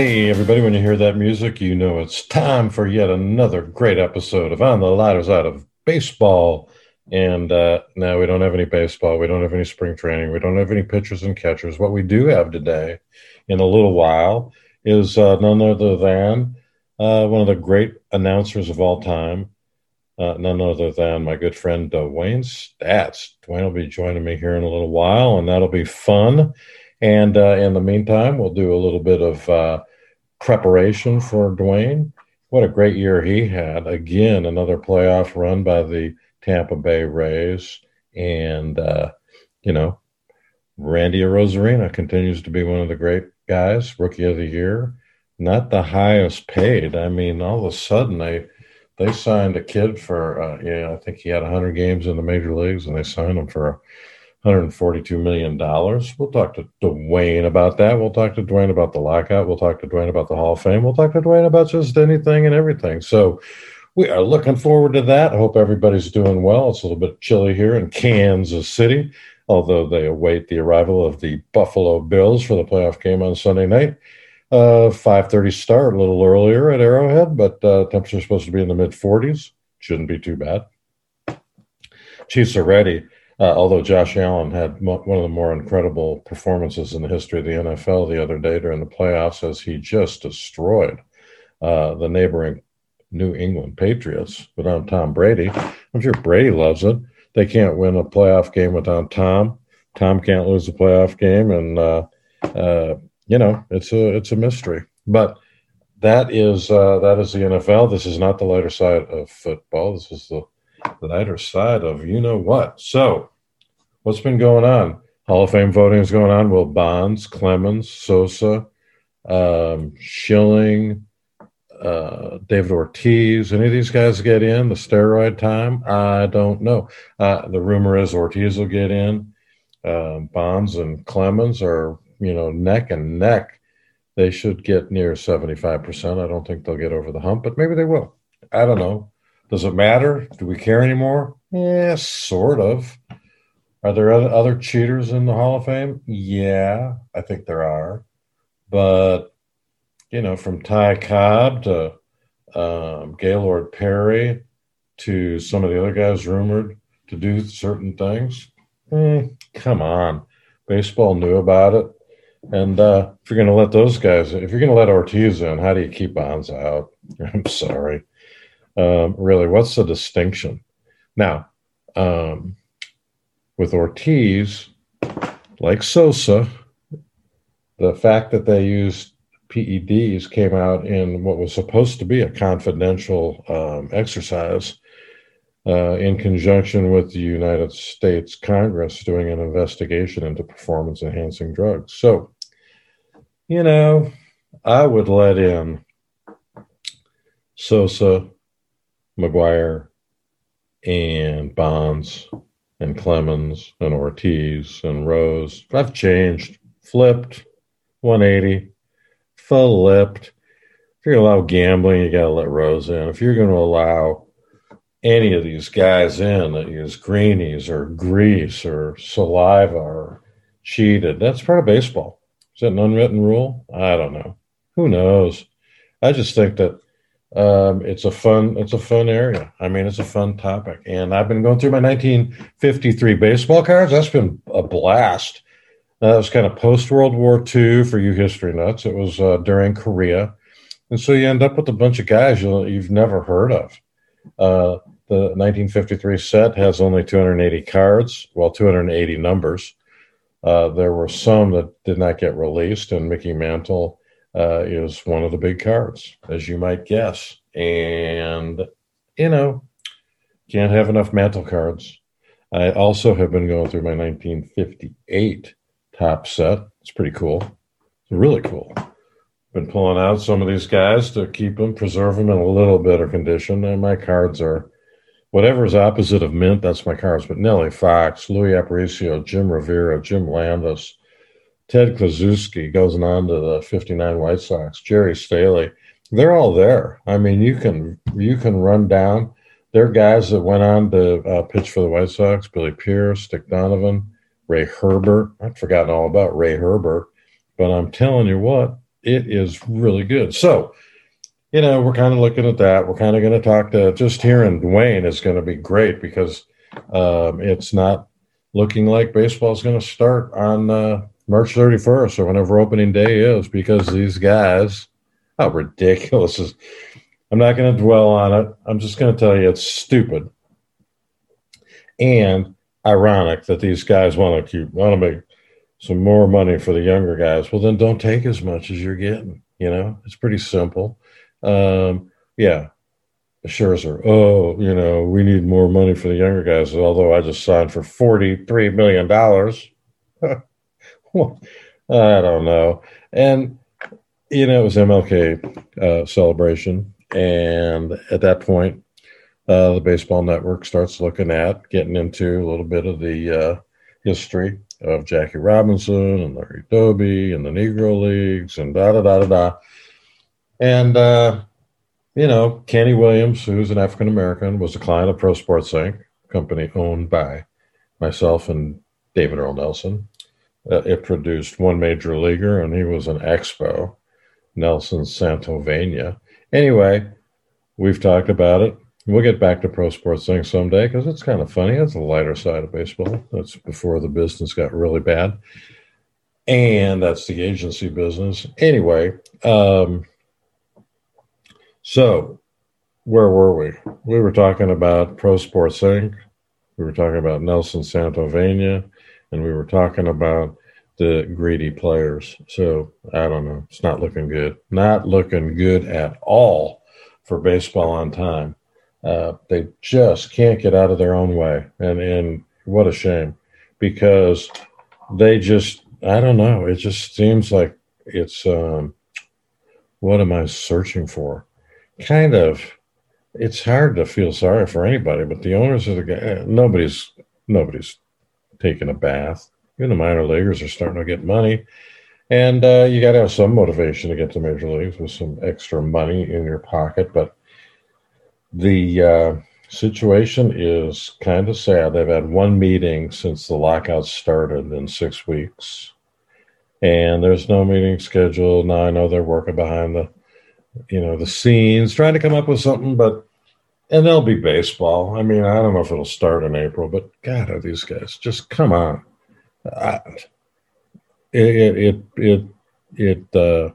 Hey, everybody, when you hear that music, you know it's time for yet another great episode of On the Lighter Side of Baseball. And uh, now we don't have any baseball. We don't have any spring training. We don't have any pitchers and catchers. What we do have today, in a little while, is uh, none other than uh, one of the great announcers of all time, uh, none other than my good friend Dewayne Staats. Dewayne will be joining me here in a little while, and that'll be fun. And uh, in the meantime, we'll do a little bit of uh, preparation for Dewayne. What a great year he had. Again, another playoff run by the Tampa Bay Rays. And, uh, you know, Randy Arozarena continues to be one of the great guys, rookie of the year. Not the highest paid. I mean, all of a sudden they they signed a kid for uh, yeah, I think he had 100 games in the major leagues, and they signed him for 142 million dollars. We'll talk to Dewayne about that. We'll talk to Dewayne about the lockout. We'll talk to Dewayne about the Hall of Fame. We'll talk to Dewayne about just anything and everything. So we are looking forward to that. I hope everybody's doing well. It's a little bit chilly here in Kansas City, although they await the arrival of the Buffalo Bills for the playoff game on Sunday night. Uh, 5:30 start, a little earlier at Arrowhead, but uh, temperature supposed to be in the mid 40s. Shouldn't be too bad. Chiefs are ready. Uh, although Josh Allen had mo- one of the more incredible performances in the history of the NFL the other day during the playoffs, as he just destroyed uh, the neighboring New England Patriots without Tom Brady. I'm sure Brady loves it. They can't win a playoff game without Tom. Tom can't lose a playoff game, and uh, uh you know it's a it's a mystery. But that is uh, that is the NFL. This is not the lighter side of football. This is the the lighter side of you know what. So, what's been going on? Hall of Fame voting is going on. Will Bonds, Clemens, Sosa, um, Schilling, uh, David Ortiz, any of these guys get in the steroid time? I don't know. Uh, the rumor is Ortiz will get in. Uh, Bonds and Clemens are, you know, neck and neck. They should get near 75%. I don't think they'll get over the hump, but maybe they will. I don't know. Does it matter? Do we care anymore? Yeah, sort of. Are there other cheaters in the Hall of Fame? Yeah, I think there are. But, you know, from Ty Cobb to um, Gaylord Perry to some of the other guys rumored to do certain things, mm, come on. Baseball knew about it. And uh, if you're going to let those guys, if you're going to let Ortiz in, how do you keep Bonds out? I'm sorry um, really, what's the distinction? Now, um, with Ortiz, like Sosa, the fact that they used PEDs came out in what was supposed to be a confidential um, exercise uh, in conjunction with the United States Congress doing an investigation into performance enhancing drugs. So, you know, I would let in Sosa, McGwire and Bonds and Clemens and Ortiz and Rose. I've changed, flipped, 180, flipped. If you're going to allow gambling, you got to let Rose in. If you're going to allow any of these guys in that use greenies or grease or saliva or cheated, that's part of baseball. Is that an unwritten rule? I don't know. Who knows? I just think that um, it's a fun it's a fun area. I mean, it's a fun topic, and I've been going through my 1953 baseball cards. That's been a blast. Uh, that was kind of post World War II for you history nuts. It was uh, during Korea, and so you end up with a bunch of guys you, you've never heard of. Uh, the 1953 set has only 280 cards, well, 280 numbers. Uh, there were some that did not get released, and Mickey Mantle uh, is one of the big cards, as you might guess. And, you know, can't have enough mantle cards. I also have been going through my 1958 Topps set. It's pretty cool. It's really cool. Been pulling out some of these guys to keep them, preserve them in a little better condition. And my cards are whatever is opposite of mint, that's my cards. But Nellie Fox, Louis Aparicio, Jim Rivera, Jim Landis, Ted Kluszewski goes on to the 59 White Sox, Gerry Staley. They're all there. I mean, you can you can run down. There are guys that went on to uh, pitch for the White Sox: Billy Pierce, Dick Donovan, Ray Herbert. I'd forgotten all about Ray Herbert, but I'm telling you what, it is really good. So, you know, we're kind of looking at that. We're kind of going to talk to just hearing Dwayne is going to be great because um, it's not looking like baseball is going to start on uh, March 31st or whenever opening day is because these guys, how ridiculous is. I'm not going to dwell on it. I'm just going to tell you it's stupid and ironic that these guys want to keep want to make some more money for the younger guys. Well, then don't take as much as you're getting. You know, it's pretty simple. Um, yeah, Scherzer. Oh, you know, we need more money for the younger guys. Although I just signed for forty-three million dollars. well, I don't know. And you know, it was MLK uh, celebration, and at that point, uh, the Baseball Network starts looking at getting into a little bit of the uh, history of Jackie Robinson and Larry Doby and the Negro Leagues and da da da da da. And uh, you know, Kenny Williams, who's an African American, was a client of Pro Sports Inc., company owned by myself and David Earl Nelson. Uh, it produced one major leaguer, and he was an expo, Nelson Santovenia. Anyway, we've talked about it. We'll get back to pro sports things someday because it's kind of funny. It's the lighter side of baseball. That's before the business got really bad. And that's the agency business. Anyway, um, so where were we? We were talking about Pro Sports Inc. We were talking about Nelson Santovenia, and we were talking about the greedy players. So I don't know. It's not looking good. Not looking good at all for baseball on time. Uh, they just can't get out of their own way, and and what a shame, because they just I don't know. It just seems like it's um, what am I searching for? Kind of. It's hard to feel sorry for anybody, but the owners of the guy, nobody's nobody's taking a bath. Even the minor leaguers are starting to get money. And uh, you got to have some motivation to get to major leagues with some extra money in your pocket. But the uh, situation is kind of sad. They've had one meeting since the lockout started in six weeks, and there's no meeting scheduled. Now I know they're working behind the, you know, the scenes, trying to come up with something, but and there'll be baseball. I mean, I don't know if it'll start in April, but God, are these guys just come on? It it it it uh,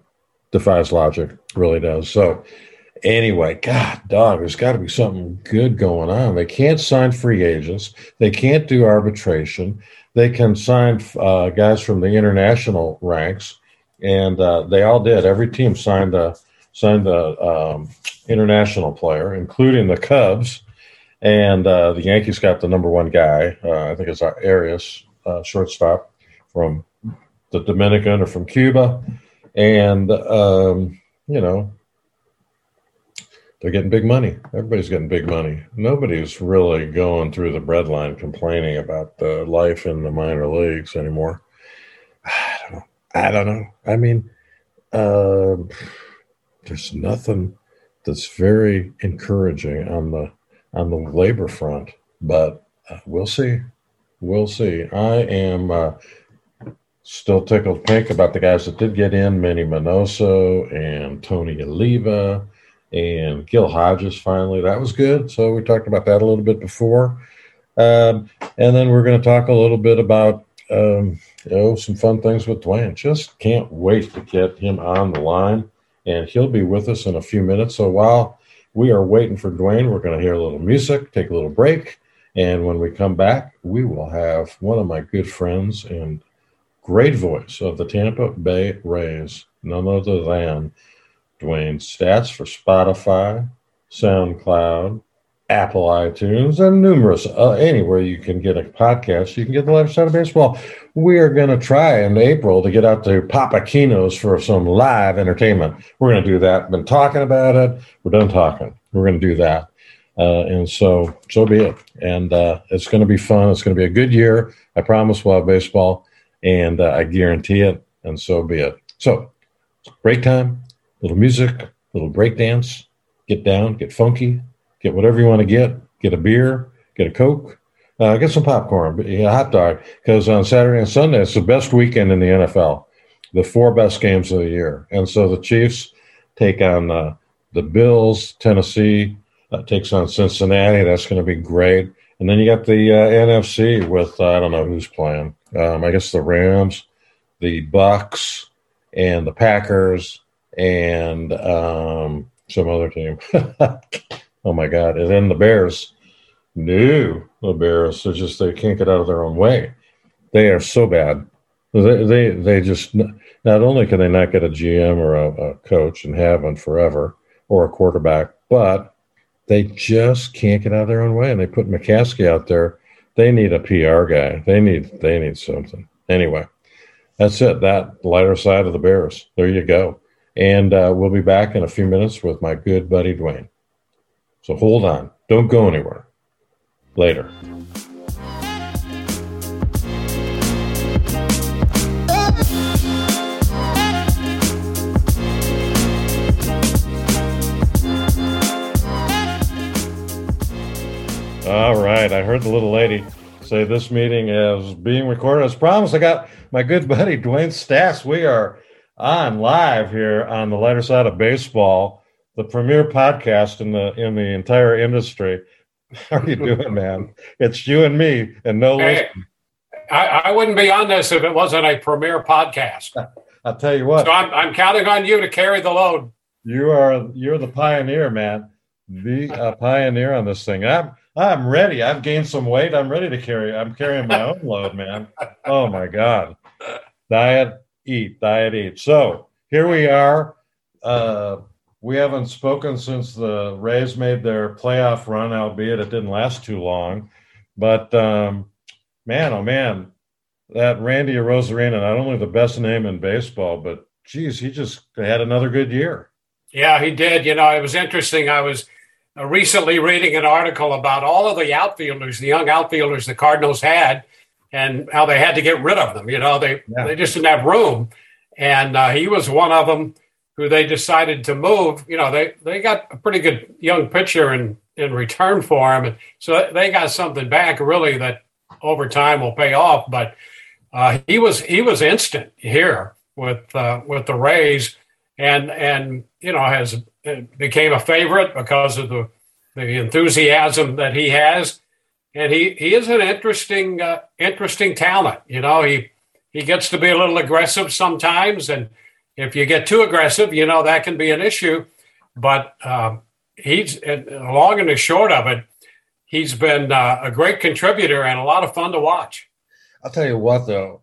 defies logic, really does. So Anyway, God, dog, there's got to be something good going on. They can't sign free agents. They can't do arbitration. They can sign uh, guys from the international ranks, and uh, they all did. Every team signed a signed the um, international player, including the Cubs, and uh, the Yankees got the number one guy. Uh, I think it's Arias, uh, shortstop from the Dominican or from Cuba, and um, you know they're getting big money. Everybody's getting big money. Nobody's really going through the breadline complaining about the life in the minor leagues anymore. I don't know. I don't know. I mean, uh, there's nothing that's very encouraging on the on the labor front, but uh, we'll see. We'll see. I am uh, still tickled pink about the guys that did get in, Manny Minoso and Tony Oliva and Gil Hodges finally. That was good. So we talked about that a little bit before. Um, and then we're going to talk a little bit about um, you know some fun things with Dewayne. Just can't wait to get him on the line, and he'll be with us in a few minutes. So while we are waiting for Dewayne, we're going to hear a little music, take a little break, and when we come back, we will have one of my good friends and great voice of the Tampa Bay Rays, none other than Dewayne Staats for Spotify, SoundCloud, Apple iTunes, and numerous uh, anywhere you can get a podcast. You can get the live side of baseball. We are going to try in April to get out to Papa Kino's for some live entertainment. We're going to do that. Been talking about it. We're done talking. We're going to do that. Uh, and so, so be it. And uh, it's going to be fun. It's going to be a good year. I promise we'll have baseball, and uh, I guarantee it. And so be it. So, break time little music, little break dance, get down, get funky, get whatever you want to get, get a beer, get a Coke, uh, get some popcorn, a hot dog, because on Saturday and Sunday, it's the best weekend in the NFL. the four best games of the year. And so the Chiefs take on uh, the Bills, Tennessee uh, takes on Cincinnati. That's going to be great. And then you got the uh, NFC with uh, I don't know who's playing. Um, I guess the Rams, the Bucs, and the Packers, and um, some other team. oh my God! And then the Bears. No, the Bears. They just they can't get out of their own way. They are so bad. They they they just not only can they not get a GM or a, a coach and haven't forever or a quarterback, but they just can't get out of their own way. And they put McCaskey out there. They need a PR guy. They need they need something. Anyway, that's it. That lighter side of the Bears. There you go. And uh, we'll be back in a few minutes with my good buddy Dewayne. So hold on. Don't go anywhere. Later. All right. I heard the little lady say this meeting is being recorded. As promised, I got my good buddy Dewayne Staats. We are on live here on the lighter side of baseball, the premier podcast in the in the entire industry. How are you doing, man? It's you and me, and no hey, I, I, wouldn't be on this if it wasn't a premier podcast. I'll tell you what. So I'm, I'm counting on you to carry the load. You are you're the pioneer, man. The uh, pioneer on this thing. I'm I'm ready. I've gained some weight. I'm ready to carry. I'm carrying my own load, man. Oh my god. Diet, eat, diet, eat. So here we are. Uh, we haven't spoken since the Rays made their playoff run, albeit it didn't last too long. But um, man, oh man, that Randy Arozarena, not only the best name in baseball, but geez, he just had another good year. Yeah, he did. You know, it was interesting. I was uh, recently reading an article about all of the outfielders, the young outfielders the Cardinals had, and how they had to get rid of them. You know, they yeah. they just didn't have room, and uh, he was one of them who they decided to move. You know, they they got a pretty good young pitcher in in return for him, and so they got something back really that over time will pay off. But uh, he was he was instant here with uh, with the Rays, and and you know has became a favorite because of the the enthusiasm that he has, and he he is an interesting uh, interesting talent. You know, he he gets to be a little aggressive sometimes, and if you get too aggressive, you know that can be an issue. But um, he's long and the short of it, he's been uh, a great contributor and a lot of fun to watch. I'll tell you what, though,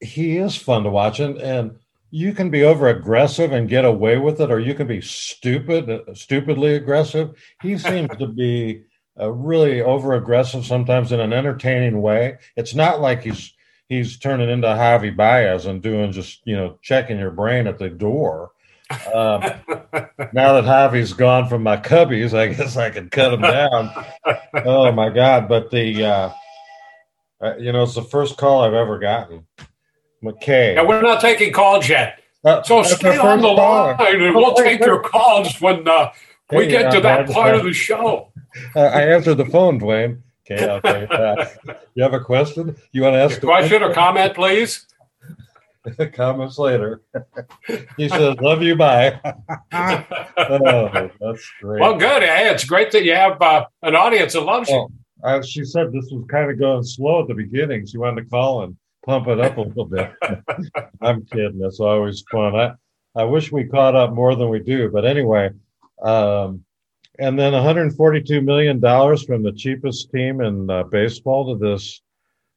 he is fun to watch, and and you can be over aggressive and get away with it, or you can be stupid, uh, stupidly aggressive. He seems to be uh, really over aggressive sometimes in an entertaining way. It's not like he's he's turning into Javi Baez and doing just you know checking your brain at the door. Um, now that Javi's gone from my cubbies, I guess I can cut him down. oh my god! But the uh, uh, you know it's the first call I've ever gotten McKay. Yeah, we're not taking calls yet. Uh, so stay on the line and we'll take your calls when uh, we get to that part of the show. Uh, I answered the phone, Dewayne. Okay, I'll tell you have a question? You want to ask a question or comment, please? Comments later. he says, "Love you, bye." oh, that's great. Well, good. Hey, it's great that you have uh, an audience that loves you. Oh, she said this was kind of going slow at the beginning. She wanted to call and pump it up a little bit. I'm kidding. That's always fun. I, I wish we caught up more than we do. But anyway, um, and then 142 million dollars from the cheapest team in uh, baseball to this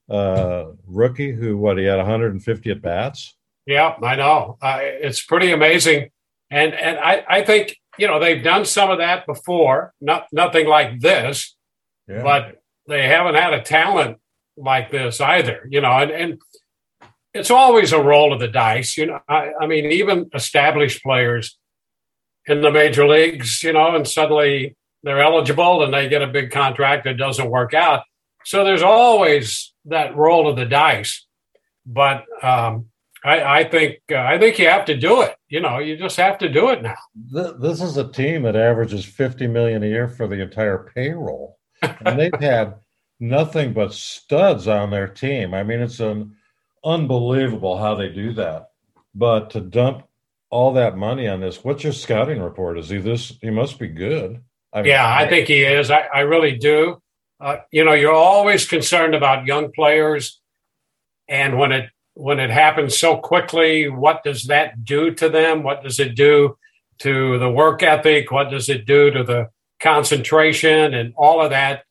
uh, rookie who what he had 150 at bats. Yeah, I know. Uh, it's pretty amazing, and and I I think you know they've done some of that before. Not nothing like this, yeah. but they haven't had a talent like this either, you know, and, and it's always a roll of the dice, you know. I, I mean, even established players in the major leagues, you know, and suddenly they're eligible and they get a big contract that doesn't work out. So there's always that roll of the dice. But um, I, I, think uh, I think you have to do it. You know, you just have to do it now. This is a team that averages 50 million a year for the entire payroll, and they've had nothing but studs on their team. I mean, it's an unbelievable how they do that. but to dump all that money on this, what's your scouting report? Is he this? He must be good. I mean, yeah, I think he is. I, I really do. Uh, you know, you're always concerned about young players, and when it when it happens so quickly, what does that do to them? What does it do to the work ethic? What does it do to the concentration and all of that?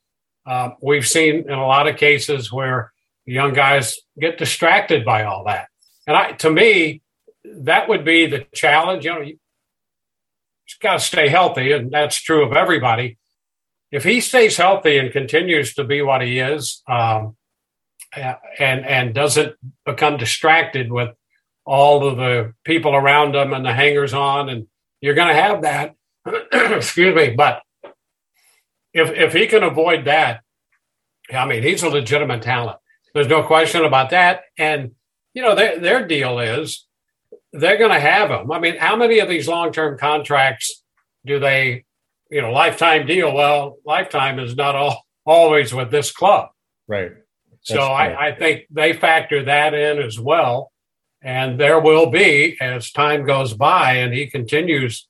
Uh, we've seen in a lot of cases where young guys get distracted by all that. And I, to me, that would be the challenge. You know, just got to stay healthy, and that's true of everybody. If he stays healthy and continues to be what he is, um, and and doesn't become distracted with all of the people around him and the hangers on, and you're going to have that. excuse me, but if if he can avoid that, I mean, he's a legitimate talent. There's no question about that. And you know, their their deal is they're going to have him. I mean, how many of these long term contracts do they, you know, lifetime deal? Well, lifetime is not all always with this club, right? so I, I think they factor that in as well. And there will be, as time goes by and he continues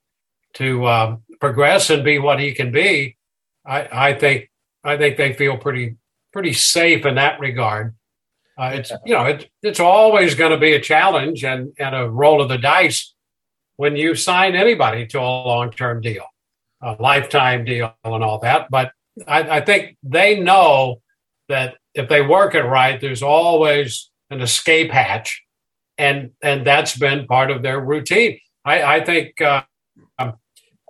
to um, progress and be what he can be, I, I think I think they feel pretty pretty safe in that regard. Uh, it's you know it, it's always going to be a challenge and, and a roll of the dice when you sign anybody to a long term deal, a lifetime deal, and all that. But I, I think they know that if they work it right, there's always an escape hatch, and and that's been part of their routine. I, I think uh, um,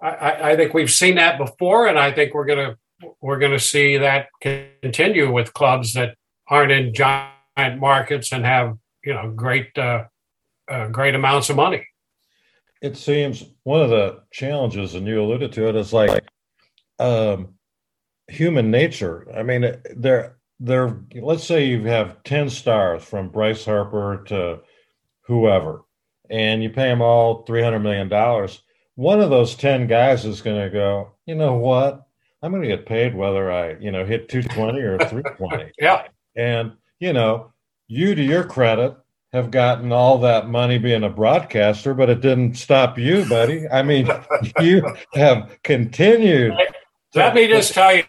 I, I, think we've seen that before, and I think we're gonna we're gonna see that continue with clubs that aren't in giant markets and have you know great uh, uh, great amounts of money. It seems one of the challenges, and you alluded to it, is like um, human nature. I mean, there there let's say you have 10 stars from Bryce Harper to whoever and you pay them all 300 million dollars one of those 10 guys is going to go you know what i'm going to get paid whether i you know hit 220 or 320 yeah and you know you to your credit have gotten all that money being a broadcaster but it didn't stop you buddy i mean you have continued let me just tell you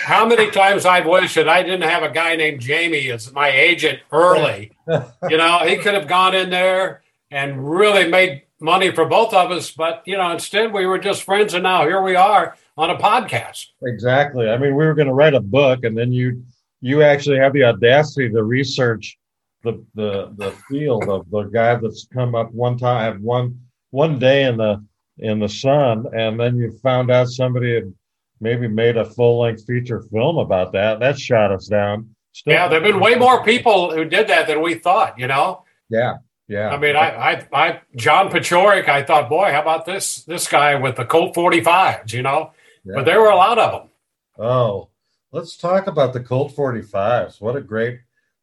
how many times I've wished that I didn't have a guy named Jamie as my agent early. you know, he could have gone in there and really made money for both of us, but you know, instead we were just friends, and now here we are on a podcast. Exactly. I mean, we were going to write a book, and then you you actually have the audacity to research the the the field of the guy that's come up one time one one day in the in the sun, and then you found out somebody had maybe made a full length feature film about that. That shot us down. Still yeah, there've been way more people who did that than we thought. You know. Yeah. Yeah. I mean, I, I, I, John Paciorek, I thought, boy, how about this, this guy with the Colt 45s, you know? Yeah. But there were a lot of them. Oh, let's talk about the Colt 45s. What a great,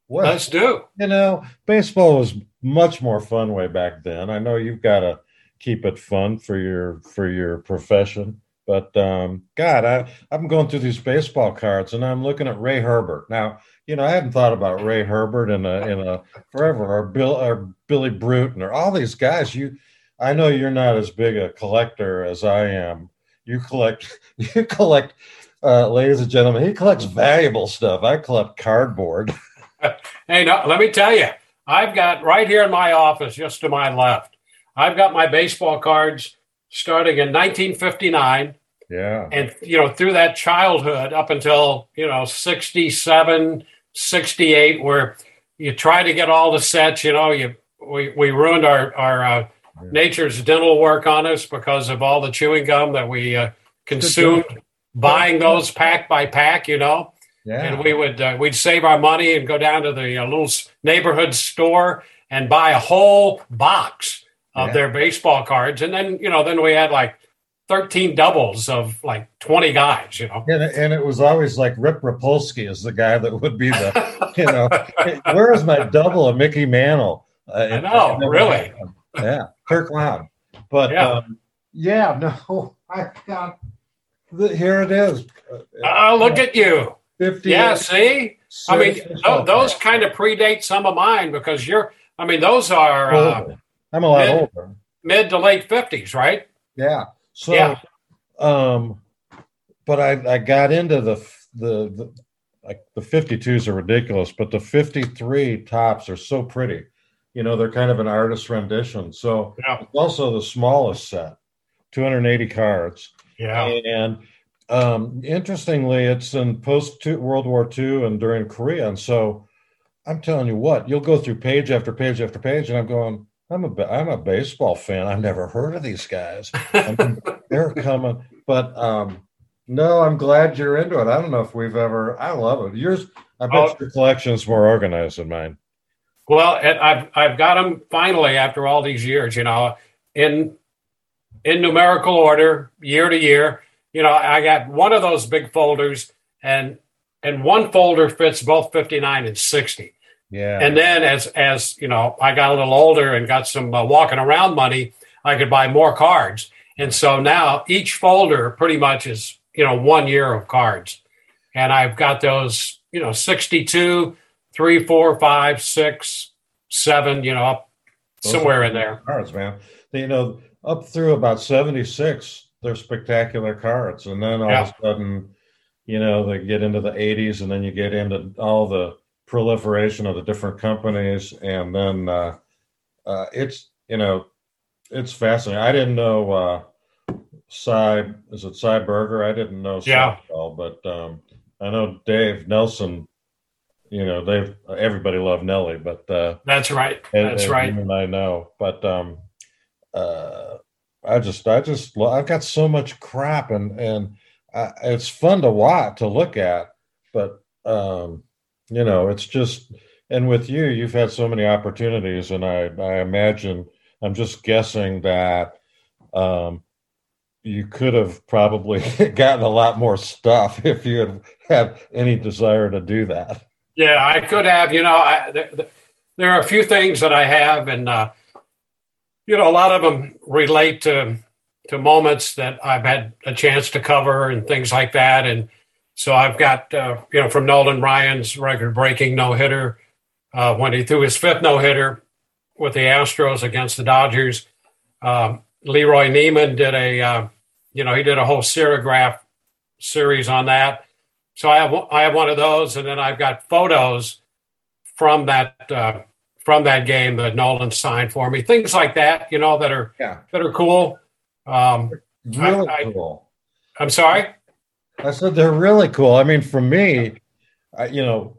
what, let's do. You know, baseball was much more fun way back then. I know you've got to keep it fun for your, for your profession. But um, God, I, I'm going through these baseball cards and I'm looking at Ray Herbert. Now, you know, I hadn't thought about Ray Herbert in a in a forever or Bill or Billy Bruton or all these guys. You, I know you're not as big a collector as I am. You collect, you collect, uh, ladies and gentlemen. He collects valuable stuff. I collect cardboard. hey, no, let me tell you, I've got right here in my office, just to my left, I've got my baseball cards starting in 1959 yeah. And, you know, through that childhood up until, you know, 67, 68, where you try to get all the sets, you know, you, we, we ruined our, our, uh, nature's dental work on us because of all the chewing gum that we uh, consumed buying those pack by pack, you know. Yeah. And we would uh, we'd save our money and go down to the uh, little neighborhood store and buy a whole box of yeah. their baseball cards, and then you know then we had like 13 doubles of like 20 guys, you know. And, and it was always like Rip Repulski is the guy that would be the, you know, where is my double of Mickey Mantle? Uh, I know, really. Yeah, Kirk Loud. But yeah, um, yeah no, I got, here it is. Oh, look at you. 50. Yeah, see? I mean, those, those kind of predate some of mine because you're, I mean, those are, uh, I'm a lot mid, older. Mid to late fifties, right? Yeah. So, yeah. um, but I I got into the the, the like the 52s are ridiculous, but the 53 Topps are so pretty. You know, they're kind of an artist rendition. So yeah. it's also the smallest set, 280 cards. Yeah. And um, interestingly, it's in post World War II and during Korea. And so I'm telling you what, you'll go through page after page after page, and I'm going, I'm a I'm a baseball fan. I've never heard of these guys. I mean, they're coming, but um, no, I'm glad you're into it. I don't know if we've ever. I love it. Yours, I bet oh, your collection's more organized than mine. Well, I've I've got them finally after all these years. You know, in in numerical order, year to year. You know, I got one of those big folders, and and one folder fits both 59 and 60. Yeah. And then as as you know, I got a little older and got some uh, walking around money. I could buy more cards, and so now each folder pretty much is you know one year of cards, and I've got those you know 62, three, four, five, six, seven, you know up those somewhere in there. Cards, man. You know, up through about 76, they're spectacular cards, and then all yeah. of a sudden, you know, they get into the 80s, and then you get into all the proliferation of the different companies, and then uh, uh, it's you know it's fascinating. I didn't know uh, Cy is it Cy Berger? I didn't know cy yeah. Well, but um, I know Dave Nelson. You know, they've everybody loved Nelly, but uh, that's right. That's and, right. And I know, but um, uh, I just, I just, I've got so much crap, and and uh, it's fun to watch to look at, but um, you know, it's just, and with you, you've had so many opportunities, and I, I imagine, I'm just guessing that um, you could have probably gotten a lot more stuff if you had had any desire to do that. Yeah, I could have. You know, I, th- there are a few things that I have, and uh, you know, a lot of them relate to to moments that I've had a chance to cover and things like that, and so I've got, uh, you know, from Nolan Ryan's record breaking no hitter uh, when he threw his fifth no hitter with the Astros against the Dodgers. Um, Leroy Neiman did a, uh, you know, he did a whole serigraph series on that. So I have I have one of those, and then I've got photos from that uh, from that game that Nolan signed for me. Things like that, you know, that are yeah. that are cool. Um, really I, cool. I, I'm sorry. I said they're really cool. I mean, for me, I, you know,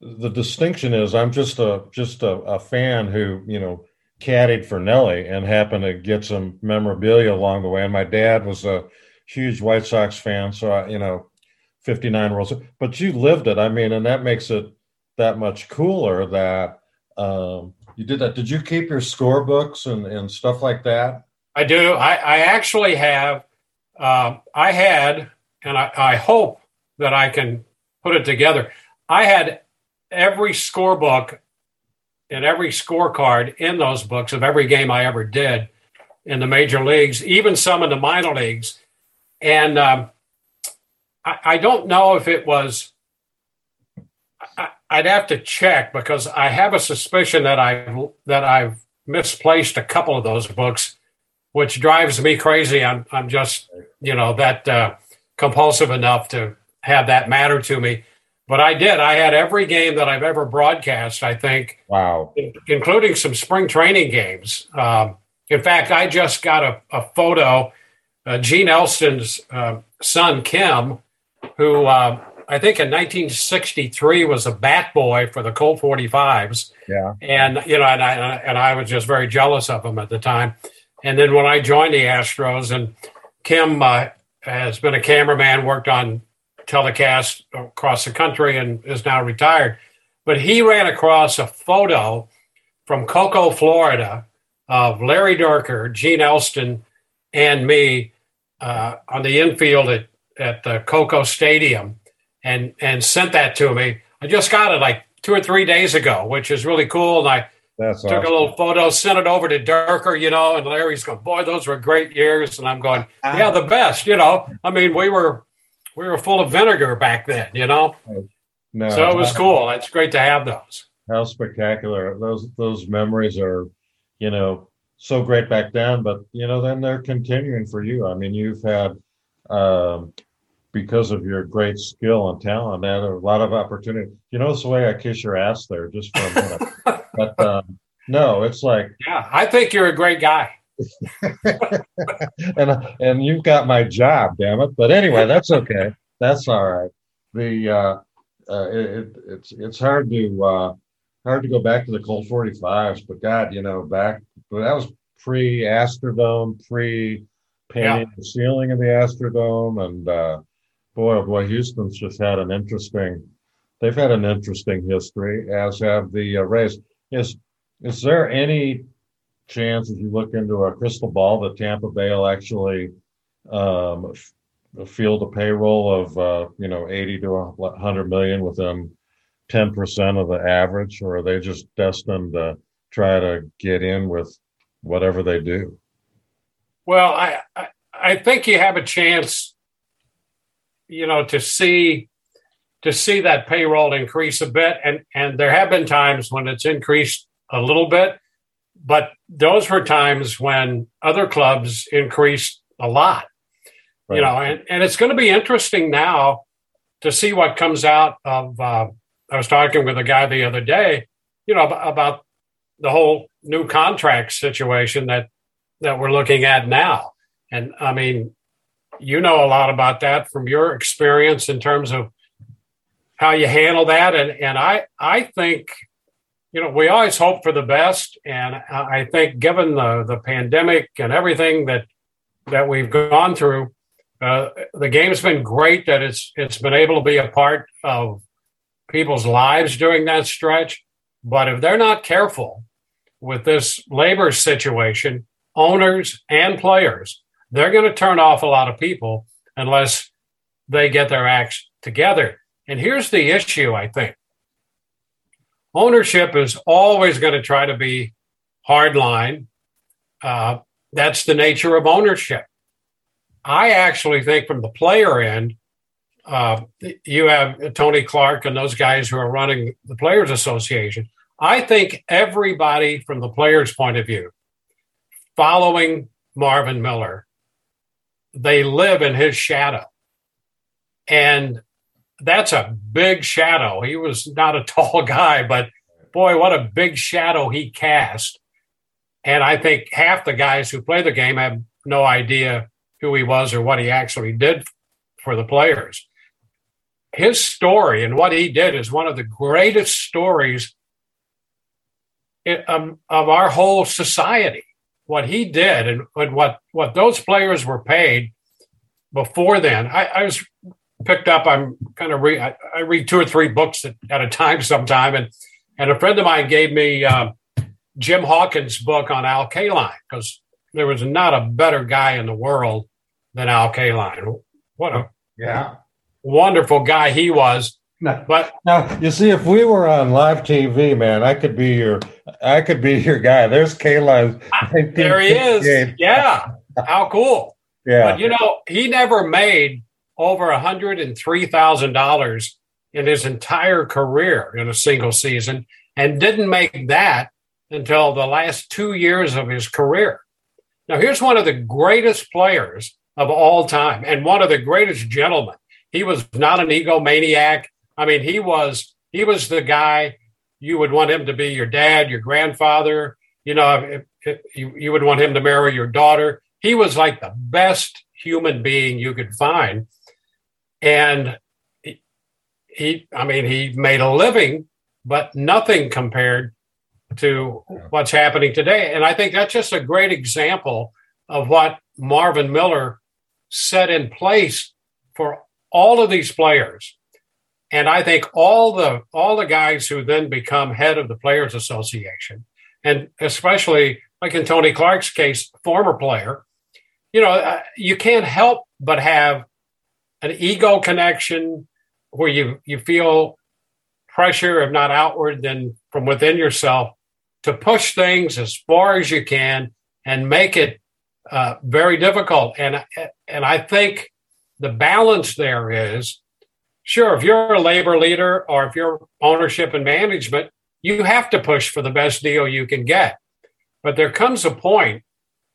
the distinction is I'm just a just a, a, fan who you know caddied for Nelly and happened to get some memorabilia along the way. And my dad was a huge White Sox fan, so I, you know, 59 World. But you lived it. I mean, and that makes it that much cooler that um, you did that. Did you keep your scorebooks and and stuff like that? I do. I, I actually have. Um, I had and I, I hope that I can put it together. I had every scorebook and every scorecard in those books of every game I ever did in the major leagues, even some in the minor leagues. And um, I, I, don't know if it was, I, would have to check because I have a suspicion that I that I've misplaced a couple of those books, which drives me crazy. I'm I'm just you know that uh, compulsive enough to have that matter to me. But I did. I had every game that I've ever broadcast, I think. Wow. Including some spring training games. Um, in fact, I just got a, a photo. Uh, Gene Elston's uh, son, Kim, who uh, I think in 1963 was a bat boy for the Colt 45s. Yeah. And, you know, and I, and I was just very jealous of him at the time. And then when I joined the Astros, and Kim uh, has been a cameraman, worked on telecast across the country, and is now retired. But he ran across a photo from Cocoa, Florida, of Larry Dierker, Gene Elston, and me uh, on the infield at, at the Cocoa Stadium, and and sent that to me. I just got it like two or three days ago, which is really cool. And I That's took awesome. a little photo, sent it over to Dierker, you know, and Larry's going, boy, those were great years. And I'm going, uh-huh. yeah, the best, you know. I mean, we were we were full of vinegar back then, you know. No, so it was cool. It's great to have those. How spectacular those those memories are. You know, so great back then, but you know, then they're continuing for you. I mean, you've had, um, because of your great skill and talent, had a lot of opportunity. You know, it's the way I kiss your ass there, just for a minute. but um, no, it's like, yeah, I think you're a great guy. and and you've got my job, damn it. But anyway, that's okay. That's all right. The uh, uh, it, it's it's hard to uh, hard to go back to the Colt 45s, but God, you know, back but that was pre Astrodome, pre painting yeah. the ceiling of the Astrodome, and uh, boy, oh boy, Houston's just had an interesting. They've had an interesting history, as have the uh, Rays. Is is there any chance, as you look into a crystal ball, that Tampa Bay will actually um, f- field a payroll of uh, you know eighty to hundred million with them ten percent of the average, or are they just destined to try to get in with whatever they do? Well, I I, I think you have a chance, you know, to see to see that payroll increase a bit, and and there have been times when it's increased a little bit, but those were times when other clubs increased a lot. Right. You know, and, and it's going to be interesting now to see what comes out of. Uh, I was talking with a guy the other day, you know, about the whole new contract situation that that we're looking at now. And I mean, you know a lot about that from your experience in terms of how you handle that. And and I I think you know, we always hope for the best, and I think given the the pandemic and everything that that we've gone through, uh, the game's been great that it's it's been able to be a part of people's lives during that stretch. But if they're not careful with this labor situation, owners and players, they're going to turn off a lot of people unless they get their acts together. And here's the issue, I think ownership is always going to try to be hardline. Uh, that's the nature of ownership. I actually think from the player end, uh, you have Tony Clark and those guys who are running the Players Association. I think everybody from the players' point of view, following Marvin Miller, they live in his shadow. And that's a big shadow. He was not a tall guy, but boy, what a big shadow he cast. And I think half the guys who play the game have no idea who he was or what he actually did for the players. His story and what he did is one of the greatest stories um, of our whole society. What he did and, and what, what those players were paid before then. I, I was picked up. I'm kind of read. I, I, read two or three books at, at, a time sometime, and and a friend of mine gave me uh, Jim Hawkins' book on Al Kaline because there was not a better guy in the world than Al Kaline. What a yeah wonderful guy he was. But now you see, if we were on live TV, man, I could be your, I could be your guy. There's Kaline. There he is. Yeah, how cool. Yeah. But you know, he never made over a $103,000 in his entire career in a single season and didn't make that until the last two years of his career. Now, here's one of the greatest players of all time and one of the greatest gentlemen. He was not an egomaniac. I mean, he was he was the guy you would want him to be your dad, your grandfather. You know, if, if you, you would want him to marry your daughter. He was like the best human being you could find. And he, he, I mean, he made a living, but nothing compared to what's happening today. And I think that's just a great example of what Marvin Miller set in place for all of these players. And I think all the all the guys who then become head of the Players Association, and especially like in Tony Clark's case, former player, you know, uh, you can't help but have an ego connection where you you feel pressure, if not outward, then from within yourself to push things as far as you can and make it uh, very difficult. And and I think the balance there is sure if you're a labor leader or if you're ownership and management, you have to push for the best deal you can get. But there comes a point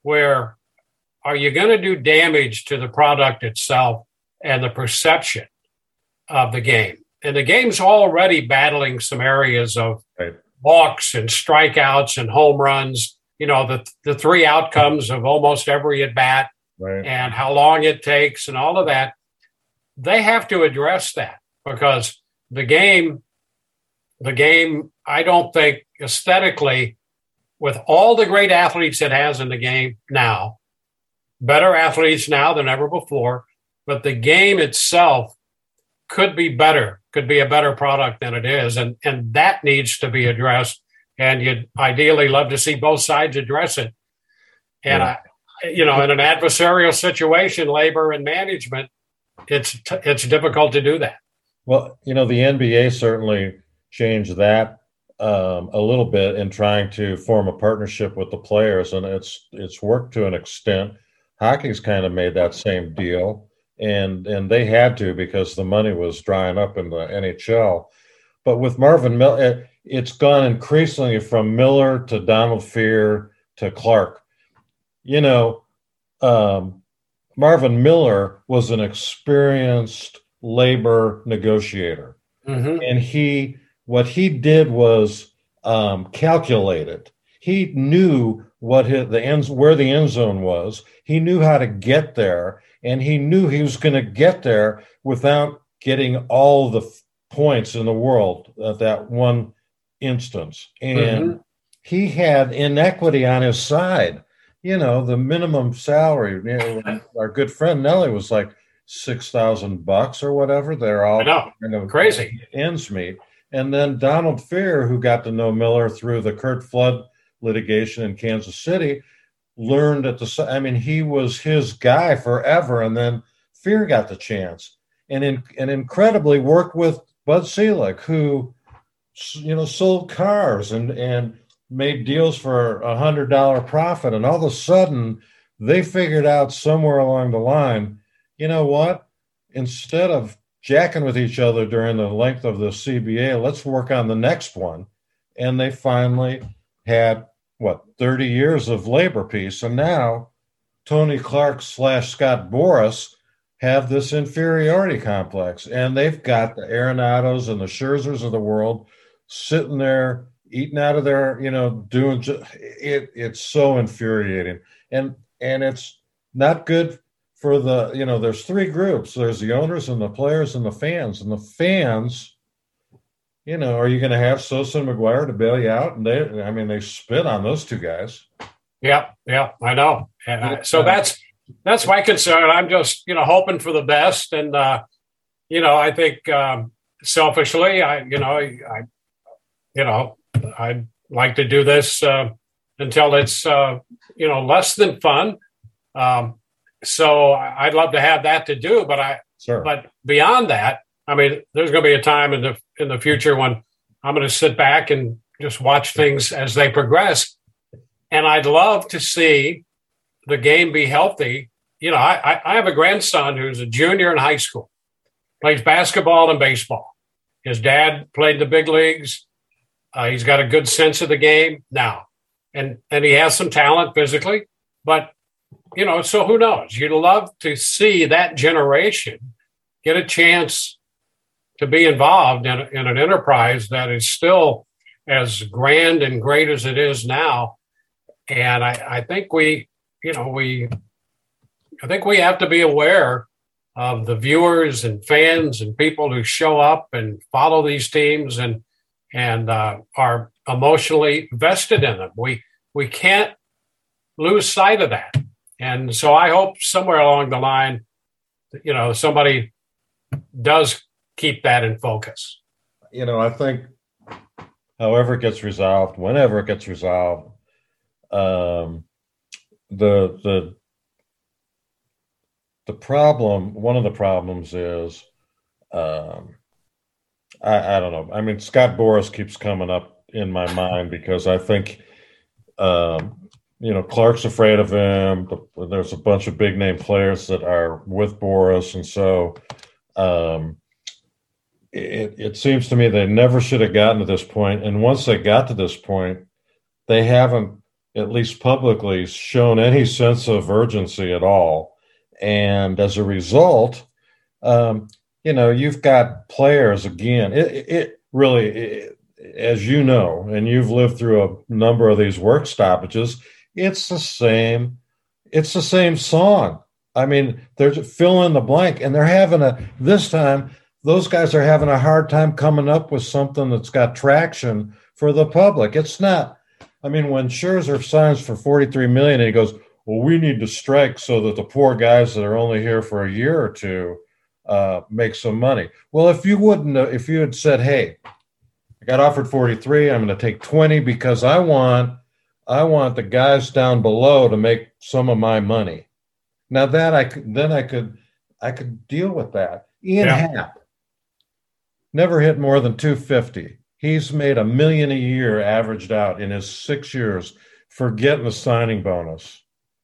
where are you going to do damage to the product itself and the perception of the game? And the game's already battling some areas of right. walks and strikeouts and home runs. You know, the, the three outcomes of almost every at bat right. and how long it takes and all of that. They have to address that because the game, the game, I don't think aesthetically, with all the great athletes it has in the game now, better athletes now than ever before, but the game itself could be better, could be a better product than it is. And, and that needs to be addressed. And you'd ideally love to see both sides address it. And yeah. I, you know, in an adversarial situation, labor and management, it's t- it's difficult to do that. Well, you know, the NBA certainly changed that um, a little bit in trying to form a partnership with the players, and it's it's worked to an extent. Hockey's kind of made that same deal, and and they had to because the money was drying up in the NHL. But with Marvin Miller, it's gone increasingly from Miller to Donald Fehr to Clark. You know, um, Marvin Miller was an experienced labor negotiator, mm-hmm. and he what he did was um, calculated. He knew what his, the ends where the end zone was. He knew how to get there, and he knew he was going to get there without getting all the f- points in the world at that one instance. And mm-hmm. he had inequity on his side. You know, the minimum salary. You know, our good friend Nelly was like six thousand bucks or whatever. They're all kind of crazy ends meet. And then Donald Fehr, who got to know Miller through the Curt Flood litigation in Kansas City, learned at the I mean, he was his guy forever, and then Fehr got the chance, and in, and incredibly worked with Bud Selig, who you know sold cars and and made deals for a hundred dollar profit, and all of a sudden they figured out somewhere along the line, you know what? Instead of jacking with each other during the length of the CBA, let's work on the next one, and they finally had what 30 years of labor peace and now tony clark slash scott boras have this inferiority complex and they've got the arenados and the scherzers of the world sitting there eating out of their you know doing it it's so infuriating and and it's not good for the you know there's three groups there's the owners and the players and the fans and the fans you know, are you going to have Sosa and McGwire to bail you out? And they, I mean, they spit on those two guys. Yeah, yeah, I know. And uh, so that's that's my concern. I'm just you know hoping for the best, and uh, you know, I think um, selfishly, I you know, I, I you know, I'd like to do this uh, until it's uh, you know less than fun. Um, so I'd love to have that to do, but I, sure. but beyond that, I mean, there's going to be a time in the in the future when I'm going to sit back and just watch things as they progress, and I'd love to see the game be healthy. You know, I, I have a grandson who's a junior in high school, plays basketball and baseball. His dad played the big leagues. Uh, he's got a good sense of the game now, and and he has some talent physically, but you know, so who knows? You'd love to see that generation get a chance to be involved in, in an enterprise that is still as grand and great as it is now. And I, I think we, you know, we, I think we have to be aware of the viewers and fans and people who show up and follow these teams and and uh, are emotionally vested in them. We we can't lose sight of that. And so I hope somewhere along the line, you know, somebody does keep that in focus? You know, I think however it gets resolved, whenever it gets resolved, um, the the the problem, one of the problems is, um, I, I don't know. I mean, Scott Boras keeps coming up in my mind because I think, um, you know, Clark's afraid of him. There's a bunch of big name players that are with Boras, and so um, it, it seems to me they never should have gotten to this point. And once they got to this point, they haven't at least publicly, shown any sense of urgency at all. And as a result, um, you know, you've got players again. It, it really, it, as you know, and you've lived through a number of these work stoppages, it's the same. It's the same song. I mean, they're fill in the blank, and they're having a this time. Those guys are having a hard time coming up with something that's got traction for the public. It's not. I mean, when Scherzer signs for forty-three million, and he goes, "Well, we need to strike so that the poor guys that are only here for a year or two uh, make some money." Well, if you wouldn't, if you had said, "Hey, I got offered 43. I'm going to take 20 because I want I want the guys down below to make some of my money. Now that I could then I could I could deal with that. Ian yeah. Happ never hit more than 250. He's made a million a year averaged out in his six years for getting the signing bonus.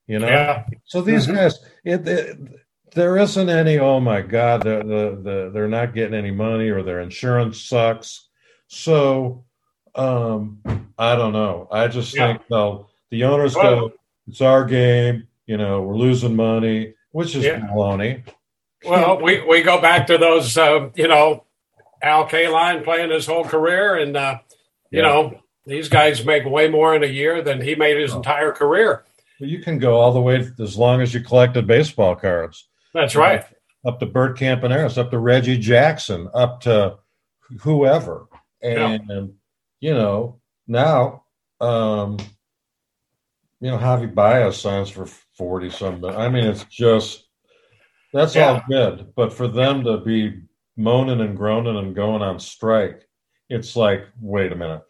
You know, yeah. so these mm-hmm. guys, it, it, there isn't any. Oh my God, the, the, the, they're not getting any money, or their insurance sucks so um, I don't know. I just yeah. think no, the owners well, go, it's our game. You know, we're losing money, which is yeah. baloney. Well, we, we go back to those, uh, you know, Al Kaline playing his whole career, and uh, you yeah. know these guys make way more in a year than he made his oh. entire career. You can go all the way as long as you collected baseball cards. That's right. Up to Bert Campaneris, up to Reggie Jackson, up to whoever. And yeah. you know, now um you know, Javi Baez signs for forty something. I mean, it's just that's yeah. all good. But for them to be moaning and groaning and going on strike, it's like, wait a minute.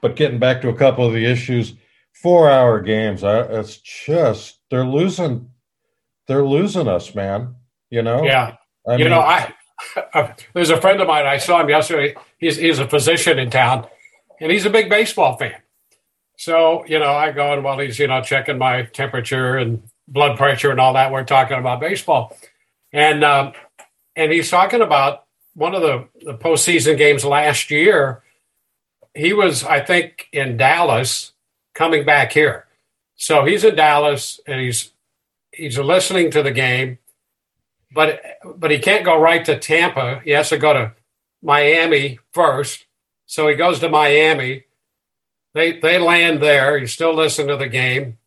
But getting back to a couple of the issues, four hour games, I, it's just they're losing they're losing us, man. You know? Yeah. I you mean, know, I there's a friend of mine. I saw him yesterday. He's he's a physician in town, and he's a big baseball fan. So you know, I go and while he's you know checking my temperature and blood pressure and all that, we're talking about baseball, and um, and he's talking about one of the the postseason games last year. He was, I think, in Dallas, coming back here. So he's in Dallas and he's he's listening to the game but but he can't go right to Tampa. He has to go to Miami first. So he goes to Miami. They they land there. He's still listening to the game.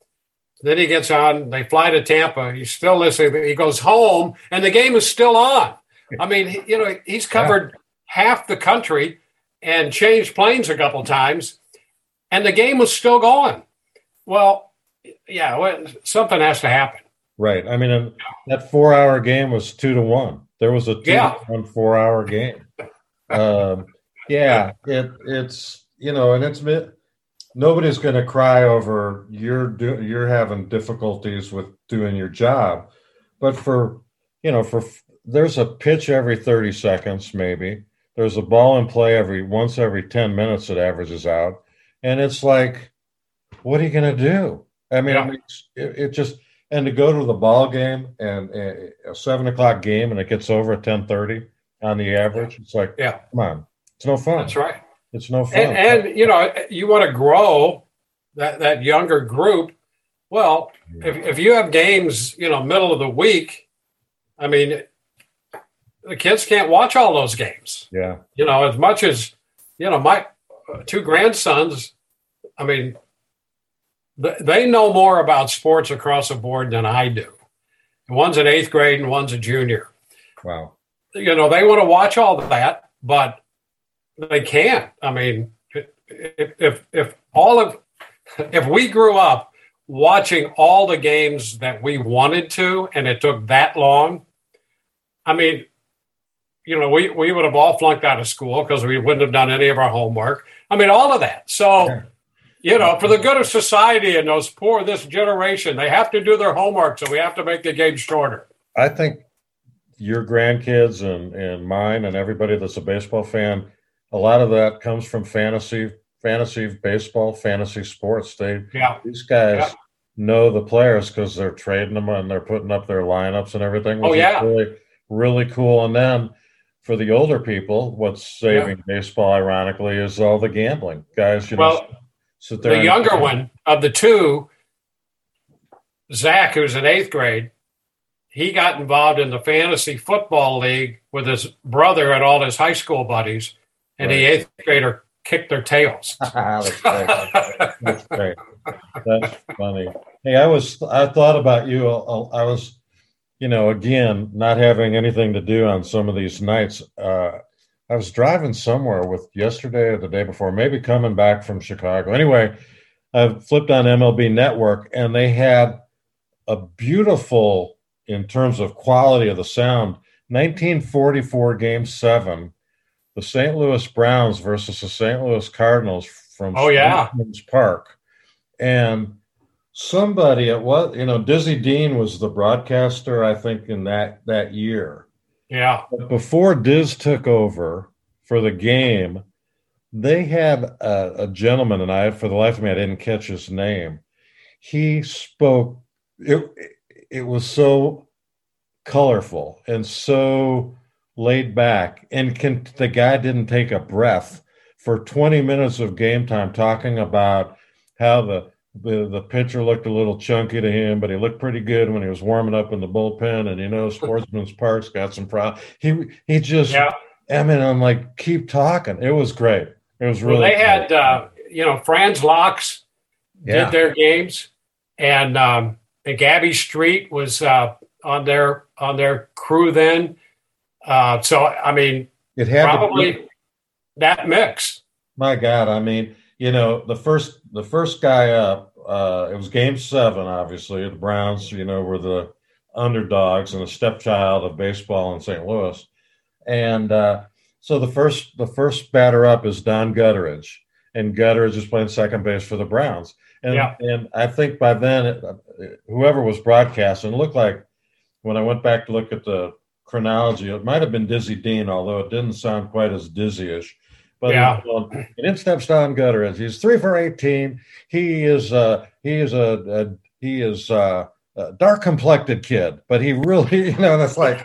Then he gets on. They fly to Tampa. He's still listening. He goes home, and the game is still on. I mean, you know, he's covered yeah. half the country and changed planes a couple times, and the game was still going. Well, yeah, well, something has to happen. Right. I mean, that four hour game was two to one. There was a two yeah. to one four hour game. Um, yeah, it, it's, you know, and it's, nobody's going to cry over you're do, you're having difficulties with doing your job. But for, you know, for, there's a pitch every 30 seconds, maybe. There's a ball in play every once every 10 minutes it averages out. And it's like, what are you going to do? I mean, yeah. it, it just, and to go to the ball game and, a seven o'clock game and it gets over at ten thirty on the average, it's like, yeah, come on, it's no fun. That's right. It's no fun. And, and you know, you want to grow that that younger group. Well, if if you have games, you know, middle of the week, I mean, the kids can't watch all those games. Yeah. You know, as much as you know, my two grandsons. I mean, they know more about sports across the board than I do. One's in eighth grade and one's a junior. Wow. You know, they want to watch all that, but they can't. I mean, if, if, if all of, if we grew up watching all the games that we wanted to and it took that long, I mean, you know, we, we would have all flunked out of school because we wouldn't have done any of our homework. I mean, all of that. So, you know, for the good of society and those poor this generation, they have to do their homework, so we have to make the game shorter. I think your grandkids and, and mine and everybody that's a baseball fan, a lot of that comes from fantasy, fantasy baseball, fantasy sports. They yeah. these guys yeah. know the players because they're trading them and they're putting up their lineups and everything. oh yeah, really really cool. And then for the older people, what's saving yeah. baseball, ironically, is all the gambling guys. You know, well, sit there. The younger one of the two, Zach, who's in eighth grade, he got involved in the fantasy football league with his brother and all his high school buddies, and right. the eighth grader kicked their tails. That's great. That's great. That's funny. Hey, I was I thought about you. I was, you know, again, not having anything to do on some of these nights. Uh, I was driving somewhere with yesterday or the day before, maybe coming back from Chicago. Anyway, I flipped on MLB Network and they had a beautiful, in terms of quality of the sound, 1944 Game Seven, the St. Louis Browns versus the St. Louis Cardinals from oh yeah Park, and somebody at what you know Dizzy Dean was the broadcaster I think in that that year yeah. But before Diz took over for the game, they had a, a, gentleman, and I, for the life of me, I didn't catch his name. He spoke. It it was so colorful and so laid back, and can, the guy didn't take a breath for 20 minutes of game time talking about how the the the pitcher looked a little chunky to him, but he looked pretty good when he was warming up in the bullpen. And you know, Sportsman's Park's got some problems. He he just, yeah. I mean, I'm like, keep talking. It was great. It was really. Well, they had, uh, you know, France Laux yeah. did their games, and um, and Gabby Street was uh, on their on their crew then. Uh, so I mean, it had probably that mix. My God, I mean you know, the first the first guy up, uh, it was Game Seven. Obviously, the Browns, you know, were the underdogs and the stepchild of baseball in St. Louis, and uh, so the first the first batter up is Don Gutteridge, and Gutteridge is playing second base for the Browns. And yeah. and I think by then, it, whoever was broadcasting looked like when I went back to look at the chronology, it might have been Dizzy Dean, although it didn't sound quite as dizzy-ish. But yeah. and in steps Don Gutteridge. He's three for eighteen. He is uh he is a, a he is uh a dark complected kid, but he really, you know, that's like,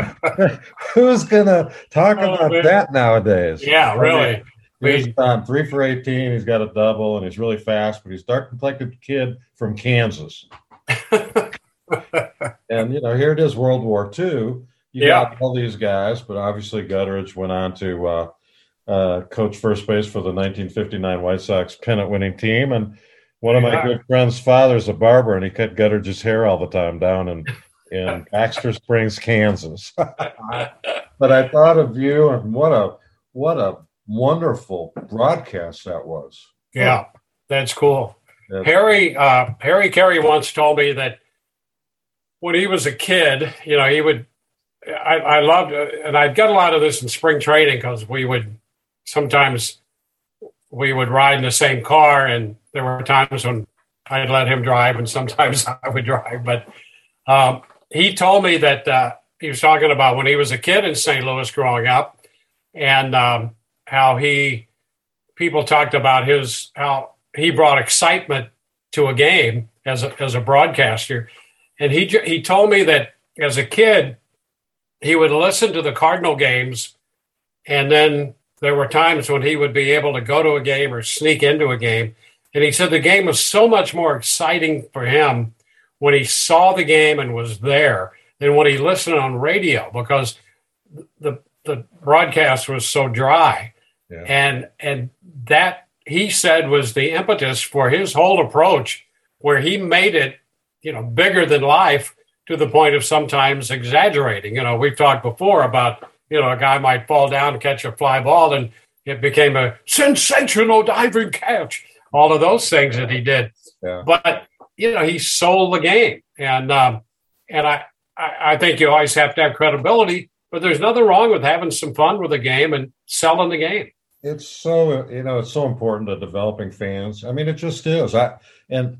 who's gonna talk oh, about man. that nowadays? Yeah, really. He's on three for 18. He's got a double and he's really fast, but he's dark complected kid from Kansas. and, you know, here it is, World War II. You yeah. got all these guys, but obviously Gutteridge went on to uh, uh, coach first base for the 1959 White Sox pennant winning team. And one of my good friends' father's a barber, and he cut Gutteridge's hair all the time down in, in Baxter Springs, Kansas. but I thought of you, and what a what a wonderful broadcast that was. Yeah, that's cool. Harry uh, Harry Caray once told me that when he was a kid, you know, he would. I, I loved, and I'd get a lot of this in spring training because we would sometimes we would ride in the same car, and there were times when I'd let him drive, and sometimes I would drive. But um, he told me that uh, he was talking about when he was a kid in St. Louis growing up, and um, how he people talked about his how he brought excitement to a game as a, as a broadcaster, and he he told me that as a kid he would listen to the Cardinal games, and then there were times when he would be able to go to a game or sneak into a game. And he said the game was so much more exciting for him when he saw the game and was there than when he listened on radio because the the broadcast was so dry. Yeah. And and that he said was the impetus for his whole approach where he made it, you know, bigger than life to the point of sometimes exaggerating. You know, we've talked before about you know, a guy might fall down and catch a fly ball, and it became a sensational diving catch. All of those things that he did, yeah. but you know, he sold the game, and um, and I, I think you always have to have credibility, but there's nothing wrong with having some fun with the game and selling the game. It's so you know, it's so important to developing fans. I mean, it just is. I and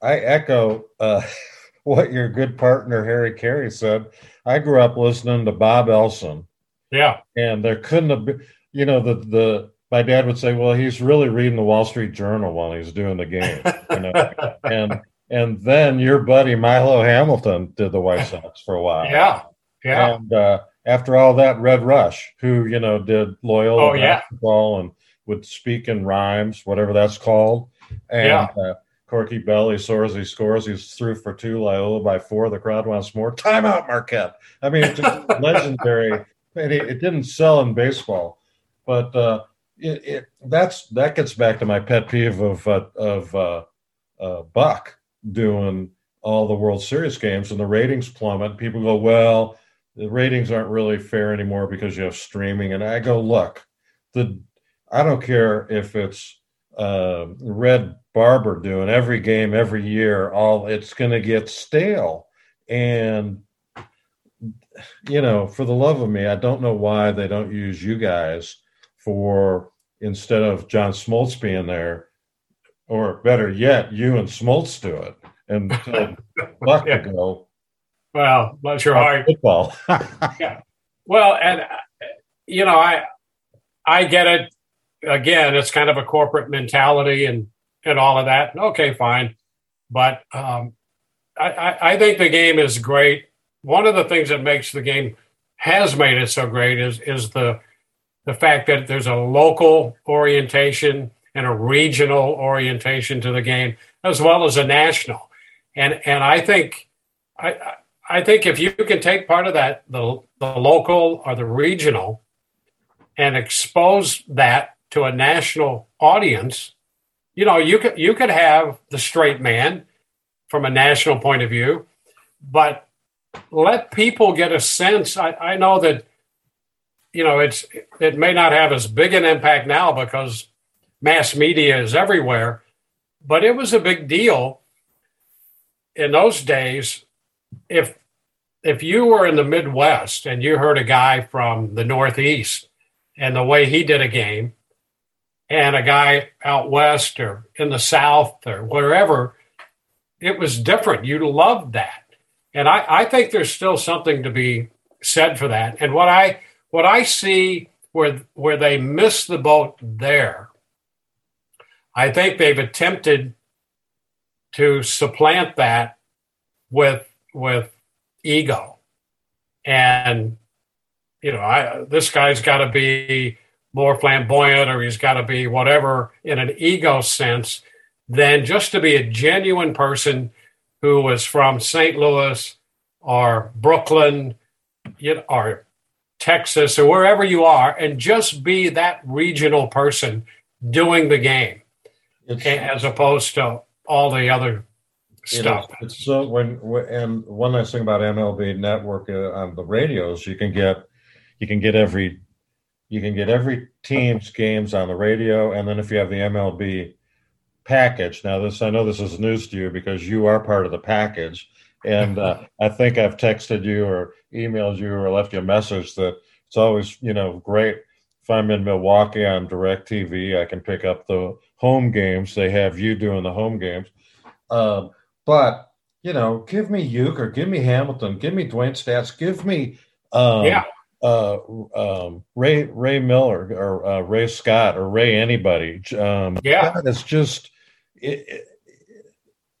I echo uh, what your good partner Harry Caray said. I grew up listening to Bob Elson yeah. And there couldn't have been, you know, the, the, my dad would say, well, he's really reading the Wall Street Journal while he's doing the game. You know? and, and then your buddy Milo Hamilton did the White Sox for a while. Yeah. Yeah. And, uh, after all that, Red Rush, who, you know, did Loyola oh, yeah. basketball and would speak in rhymes, whatever that's called. And yeah. uh, Corky Belly soars, he scores, he's through for two, Loyola by four. The crowd wants more. Timeout, Marquette. I mean, it's just legendary. It, it, didn't sell in baseball, but uh, it, it, that's that gets back to my pet peeve of uh, of uh, uh, Buck doing all the World Series games and the ratings plummet. People go, well, the ratings aren't really fair anymore because you have streaming. And I go, look, the I don't care if it's uh, Red Barber doing every game every year. All it's going to get stale, and you know, for the love of me, I don't know why they don't use you guys for instead of John Smoltz being there, or better yet, you and Smoltz do it and tell Buck yeah. to go. Well, bless your heart. Football. yeah. Well, and you know, I I get it. Again, it's kind of a corporate mentality and and all of that. Okay, fine, but um, I, I, I think the game is great. One of the things that makes the game has made it so great is is the the fact that there's a local orientation and a regional orientation to the game as well as a national. And and I think I I think if you can take part of that the the local or the regional and expose that to a national audience, you know, you could you could have the straight man from a national point of view, but let people get a sense. I, I know that you know it's it may not have as big an impact now because mass media is everywhere, but it was a big deal in those days, if if you were in the Midwest and you heard a guy from the Northeast and the way he did a game, and a guy out west or in the South or wherever, it was different. You loved that, and I, I think there's still something to be said for that. And what I what I see where where they miss the boat there, I think they've attempted to supplant that with with ego and you know i this guy's got to be more flamboyant or he's got to be whatever in an ego sense than just to be a genuine person who was from st louis or brooklyn you know, or texas or wherever you are and just be that regional person doing the game it's, as opposed to all the other stuff. It is, so when, and one nice thing about MLB Network uh, on the radios, you can get you can get every you can get every team's games on the radio, and then if you have the MLB package, now this I know this is news to you because you are part of the package, and uh, I think I've texted you or emailed you or left you a message that it's always you know great. If I'm in Milwaukee on DirecTV, I can pick up the home games. They have you doing the home games. Um, but you know, give me Uecker, give me Hamilton, give me Dewayne Staats, give me um, yeah. Uh, um, Ray Ray Miller or uh, Ray Scott or Ray anybody. Um, yeah, God, it's just it, it,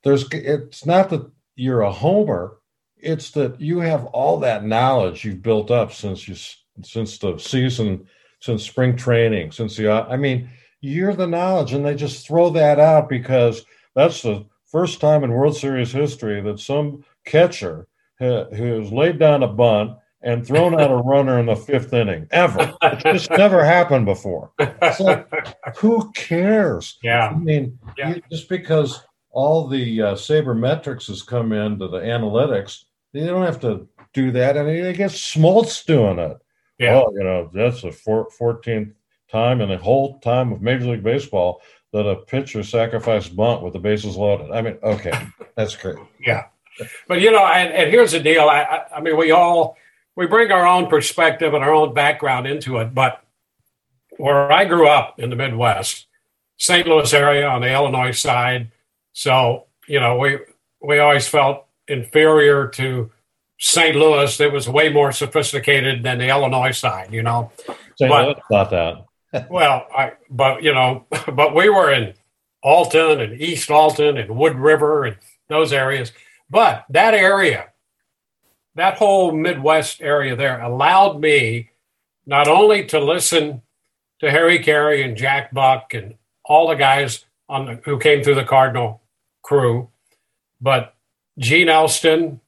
there's. It's not that you're a homer; it's that you have all that knowledge you've built up since you since the season, since spring training, since the. I mean, you're the knowledge, and they just throw that out because that's the first time in World Series history that some catcher ha- has laid down a bunt and thrown out a runner in the fifth inning ever. It's just never happened before. Like, who cares? Yeah. I mean, yeah. Just because all the uh, sabermetrics has come into the analytics, they don't have to do that. I mean, they get Smoltz doing it. Yeah. Oh, you know, that's the 14th time in the whole time of Major League Baseball that a pitcher sacrificed bunt with the bases loaded. I mean, okay, that's great. yeah, but you know, and, and here's the deal. I, I mean, we all we bring our own perspective and our own background into it, but where I grew up in the Midwest, St. Louis area on the Illinois side, so you know, we we always felt inferior to St. Louis. It was way more sophisticated than the Illinois side, you know. St. Louis thought that well, I but you know, but we were in Alton and East Alton and Wood River and those areas. But that area, that whole Midwest area there allowed me not only to listen to Harry Caray and Jack Buck and all the guys on the, who came through the Cardinal crew, but Gene Elston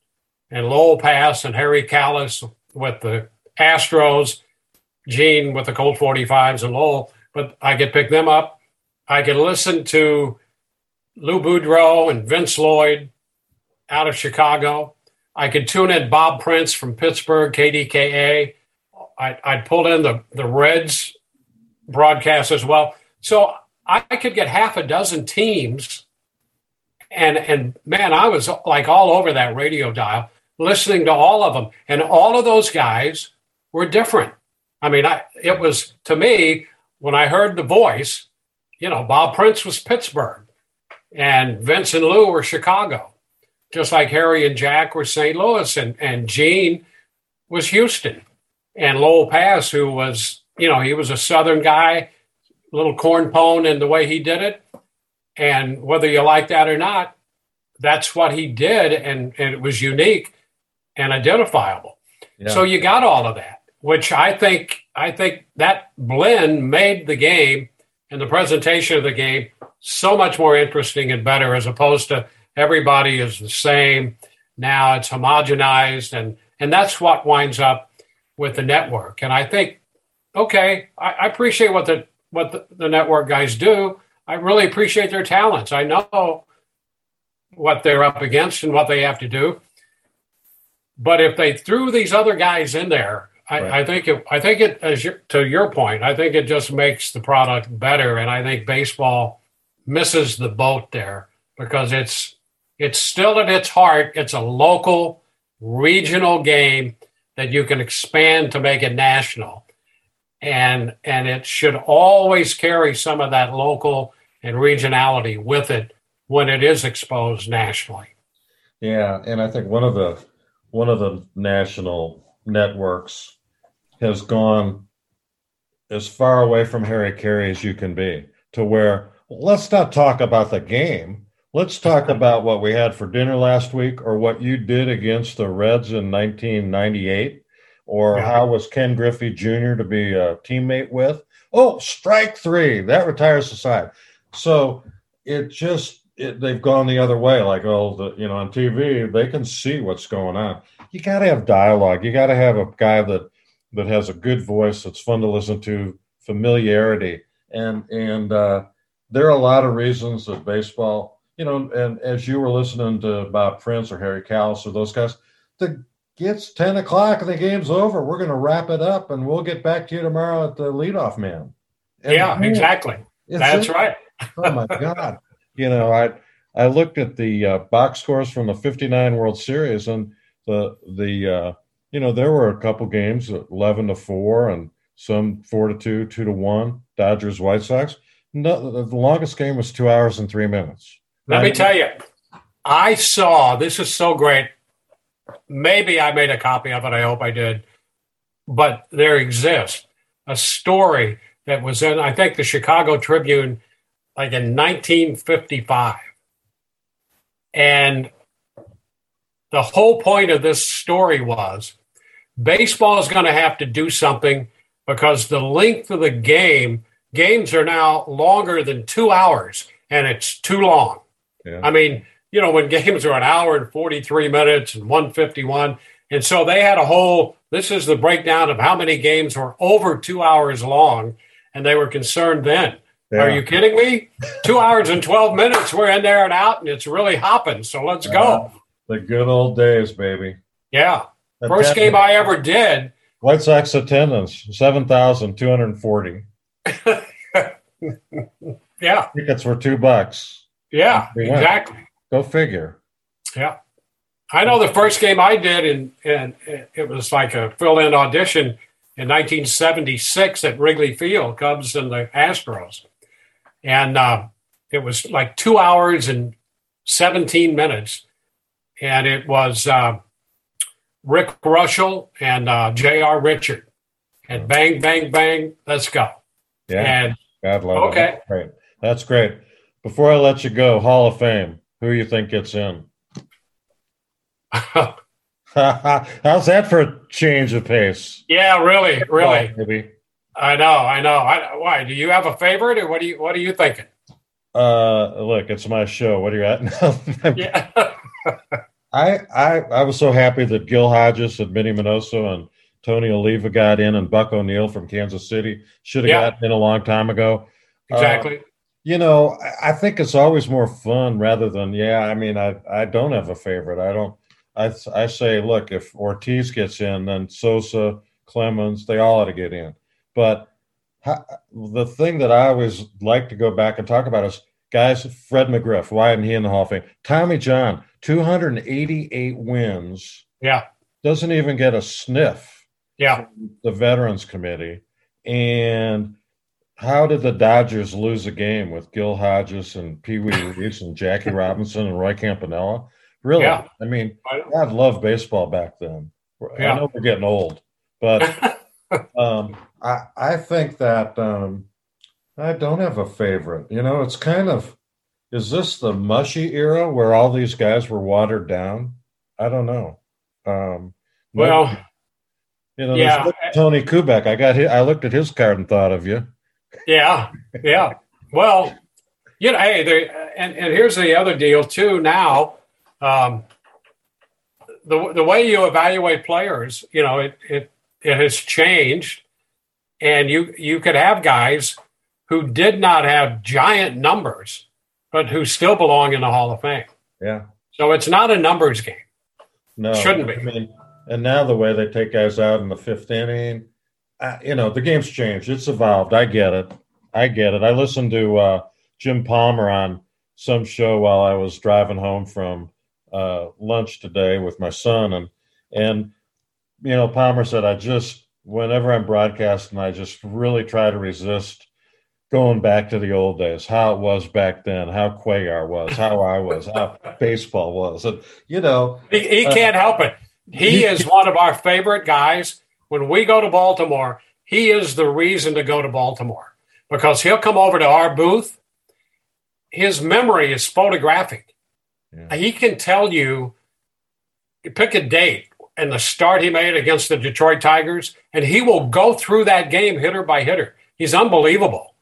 and Loel Passe and Harry Kalas with the Astros, Gene with the Colt 45s and Loel, but I could pick them up. I could listen to Lou Boudreau and Vince Lloyd out of Chicago. I could tune in Bob Prince from Pittsburgh, KDKA. I, I'd pull in the, the Reds broadcast as well. So I could get half a dozen teams. And, and man, I was like all over that radio dial listening to all of them. And all of those guys were different. I mean, I, it was to me, when I heard the voice, you know, Bob Prince was Pittsburgh and Vince and Lou were Chicago, just like Harry and Jack were St. Louis and, and Gene was Houston and Loel Passe, who was, you know, he was a Southern guy, little corn pone in the way he did it. And whether you like that or not, that's what he did. And, and it was unique and identifiable. Yeah. So you got all of that, which I think I think that blend made the game and the presentation of the game so much more interesting and better as opposed to everybody is the same. Now it's homogenized and and that's what winds up with the network. And I think, okay, I, I appreciate what the what the, the network guys do. I really appreciate their talents. I know what they're up against and what they have to do. But if they threw these other guys in there, I, right. I think it. I think it. As your, to your point, I think it just makes the product better, and I think baseball misses the boat there because it's it's still at its heart. It's a local, regional game that you can expand to make it national, and and it should always carry some of that local and regionality with it when it is exposed nationally. Yeah, and I think one of the one of the national networks has gone as far away from Harry Caray as you can be to where let's not talk about the game. Let's talk about what we had for dinner last week or what you did against the Reds in 1998 or yeah. how was Ken Griffey Jr. to be a teammate with. Oh, strike three. That retires the side. So it just it, they've gone the other way. Like, oh, the, you know, on TV, they can see what's going on. You got to have dialogue. You got to have a guy that that has a good voice that's fun to listen to, familiarity, and and uh, there are a lot of reasons that baseball, you know, and as you were listening to Bob Prince or Harry Kalas or those guys, the gets 10 o'clock and the game's over. We're going to wrap it up and we'll get back to you tomorrow at the leadoff man. And yeah, exactly. That's it. right. oh my God you know, I I looked at the uh, box scores from the '59 World Series, and the the uh, you know there were a couple games, eleven to four, and some four to two, two to one. Dodgers, White Sox. No, the longest game was two hours and three minutes. Let me tell you, I saw this is so great. Maybe I made a copy of it. I hope I did. But there exists a story that was in, I think, the Chicago Tribune like in 1955. And the whole point of this story was baseball is going to have to do something because the length of the game, games are now longer than two hours and it's too long. Yeah. I mean, you know, when games are an hour and 43 minutes and 151. And so they had a whole, this is the breakdown of how many games were over two hours long. And they were concerned then yeah. Are you kidding me? Two hours and 12 minutes. We're in there and out, and it's really hopping. So let's go. Uh, the good old days, baby. Yeah. First game I ever did. White Sox attendance, 7,240. yeah. Tickets were two bucks. Yeah, exactly. Go figure. Yeah. I know the first game I did, and, and it was like a fill in audition in 1976 at Wrigley Field, Cubs and the Astros and uh, it was like two hours and 17 minutes. And it was uh, Rick Reuschel and uh, J.R. Richard. And bang, bang, bang, let's go. Yeah. And, God love okay. it. Great. That's great. Before I let you go, Hall of Fame, who you think gets in? How's that for a change of pace? Yeah, really, really. Oh, maybe. I know, I know. I, why? Do you have a favorite, or what do you what are you thinking? Uh, look, it's my show. What are you at now? yeah. I, I I was so happy that Gil Hodges and Minnie Minoso and Tony Oliva got in, and Buck O'Neil from Kansas City should have yeah. gotten in a long time ago. Exactly. Uh, you know, I think it's always more fun rather than yeah. I mean, I I don't have a favorite. I don't. I I say, look, if Ortiz gets in, then Sosa, Clemens, they all ought to get in. But the thing that I always like to go back and talk about is guys. Fred McGriff, why isn't he in the Hall of Fame? Tommy John, 288 wins. Yeah, doesn't even get a sniff. Yeah, the Veterans Committee, and how did the Dodgers lose a game with Gil Hodges and Pee Wee Reese and Jackie Robinson and Roy Campanella? Really? Yeah. I mean, God loved baseball back then. Yeah. I know we're getting old, but um, I I think that um, I don't have a favorite. You know, it's kind of is this the mushy era where all these guys were watered down? I don't know. Um, well, you know, yeah. Tony Kubek. I got his, I looked at his card and thought of you. Yeah, yeah. Well, you know, hey, and and here's the other deal too. Now, um, the the way you evaluate players, you know, it it it has changed, and you you could have guys who did not have giant numbers, but who still belong in the Hall of Fame. Yeah. So it's not a numbers game. No, it shouldn't be. I mean, and now the way they take guys out in the fifth inning, uh, you know, the game's changed. It's evolved. I get it. I get it. I listened to uh, Jim Palmer on some show while I was driving home from uh, lunch today with my son, and and you know, Palmer said, I just whenever I'm broadcasting, I just really try to resist going back to the old days, how it was back then, how Cuellar was, how I was, how baseball was, and you know, he, he can't uh, help it. He, he is one of our favorite guys when we go to Baltimore, he is the reason to go to Baltimore because he'll come over to our booth. His memory is photographic. Yeah. He can tell you, pick a date and the start he made against the Detroit Tigers, and he will go through that game hitter by hitter. He's unbelievable.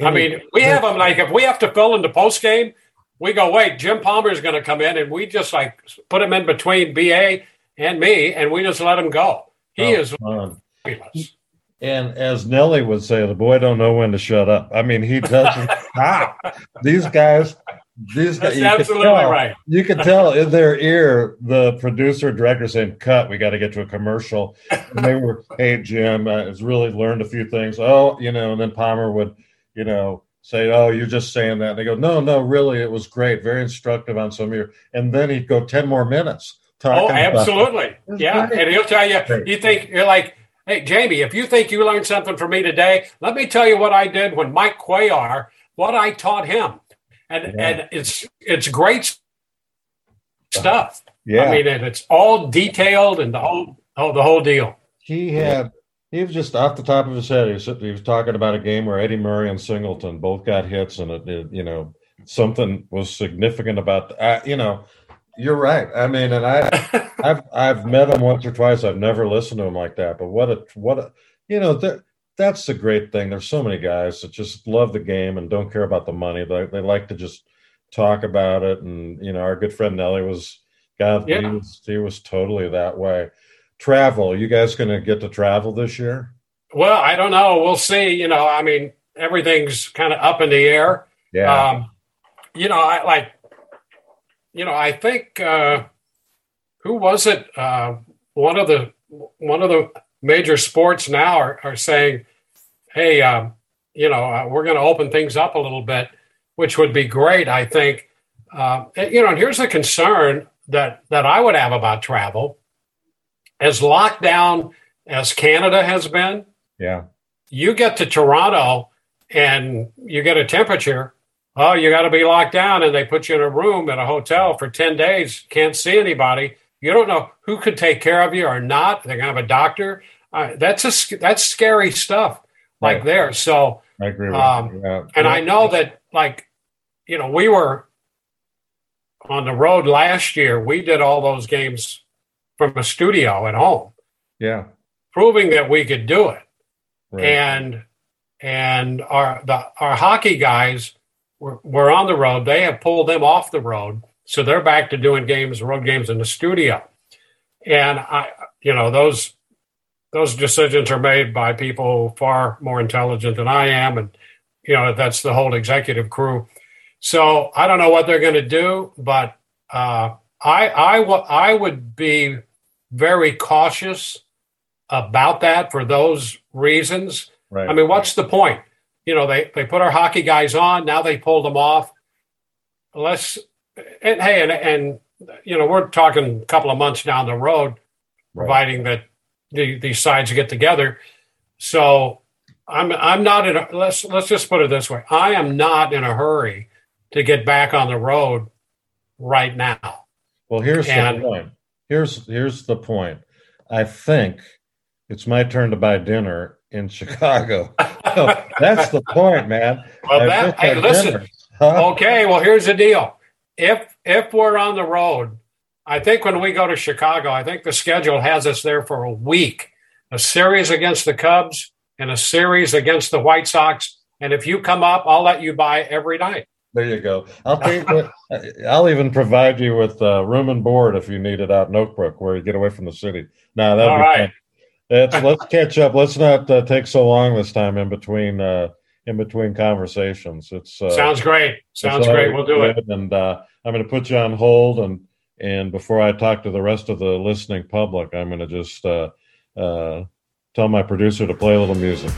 I mean, we have him like if we have to fill in the post game, we go, wait, Jim Palmer is going to come in, and we just like put him in between BA and me, and we just let him go. He oh, is uh, fabulous. And as Nelly would say, the boy don't know when to shut up. I mean, he doesn't stop. These guys, these guys, That's absolutely tell, right. You can tell in their ear the producer director saying, "Cut, we got to get to a commercial." And they were, "Hey Jim, I has really learned a few things." Oh, you know, and then Palmer would, you know, say, "Oh, you're just saying that." And they go, "No, no, really, it was great, very instructive on some of your." And then he'd go ten more minutes Oh, absolutely. Yeah. Great. And he'll tell you, great. you think you're like, hey, Jamie, if you think you learned something from me today, let me tell you what I did when Mike Cuellar, what I taught him. And yeah. and it's it's great stuff. Yeah. I mean, and it's all detailed and the whole oh, the whole deal. He had he was just off the top of his head. He was, he was talking about a game where Eddie Murray and Singleton both got hits, and it, it you know something was significant about uh, you know you're right. I mean, and I, I've I've met him once or twice. I've never listened to him like that. But what a what a you know that that's the great thing. There's so many guys that just love the game and don't care about the money. They they like to just talk about it. And you know, our good friend Nelly was God. Yeah. He was he was totally that way. Travel. You guys going to get to travel this year? Well, I don't know. We'll see. You know, I mean, everything's kind of up in the air. Yeah. Um, you know, I like you know, I think uh, who was it? Uh, one of the one of the major sports now are, are saying, "Hey, um, you know, uh, we're going to open things up a little bit," which would be great. I think. Uh, you know, and here's a concern that that I would have about travel. As locked down as Canada has been, yeah, you get to Toronto and you get a temperature oh, you got to be locked down, and they put you in a room at a hotel for 10 days, can't see anybody. You don't know who could take care of you or not. They're going to have a doctor. Uh, that's a, that's scary stuff like right. there. So, I agree. Um, yeah. And yeah. I know that, like, you know, we were on the road last year. We did all those games from a studio at home. Yeah. Proving that we could do it. right. and and our the our hockey guys were, were on the road. They have pulled them off the road, so they're back to doing games, road games in the studio. And I, you know, those those decisions are made by people far more intelligent than I am, and you know that's the whole executive crew. So I don't know what they're going to do, but uh, I I, w- I would I would be very cautious about that for those reasons. Right. I mean, what's the point? You know, they they put our hockey guys on. Now they pulled them off. Let's and hey, and and you know, we're talking a couple of months down the road, right. providing that the, these sides get together. So I'm I'm not in a let's let's just put it this way. I am not in a hurry to get back on the road right now. Well, here's and, the point. Here's here's the point. I think it's my turn to buy dinner in Chicago. that's the point, man. Well, that, hey, listen. Huh? Okay, well, here's the deal. If if we're on the road, I think when we go to Chicago, I think the schedule has us there for a week. A series against the Cubs and a series against the White Sox. And if you come up, I'll let you buy every night. There you go. I'll take I'll even provide you with uh, room and board if you need it out in Oakbrook, where you get away from the city. Now that'd All be right. Let's catch up. Let's not uh, take so long this time in between uh, in between conversations. It's uh, sounds great. Sounds great. We'll do it. And uh, I'm going to put you on hold and and before I talk to the rest of the listening public, I'm going to just uh, uh, tell my producer to play a little music.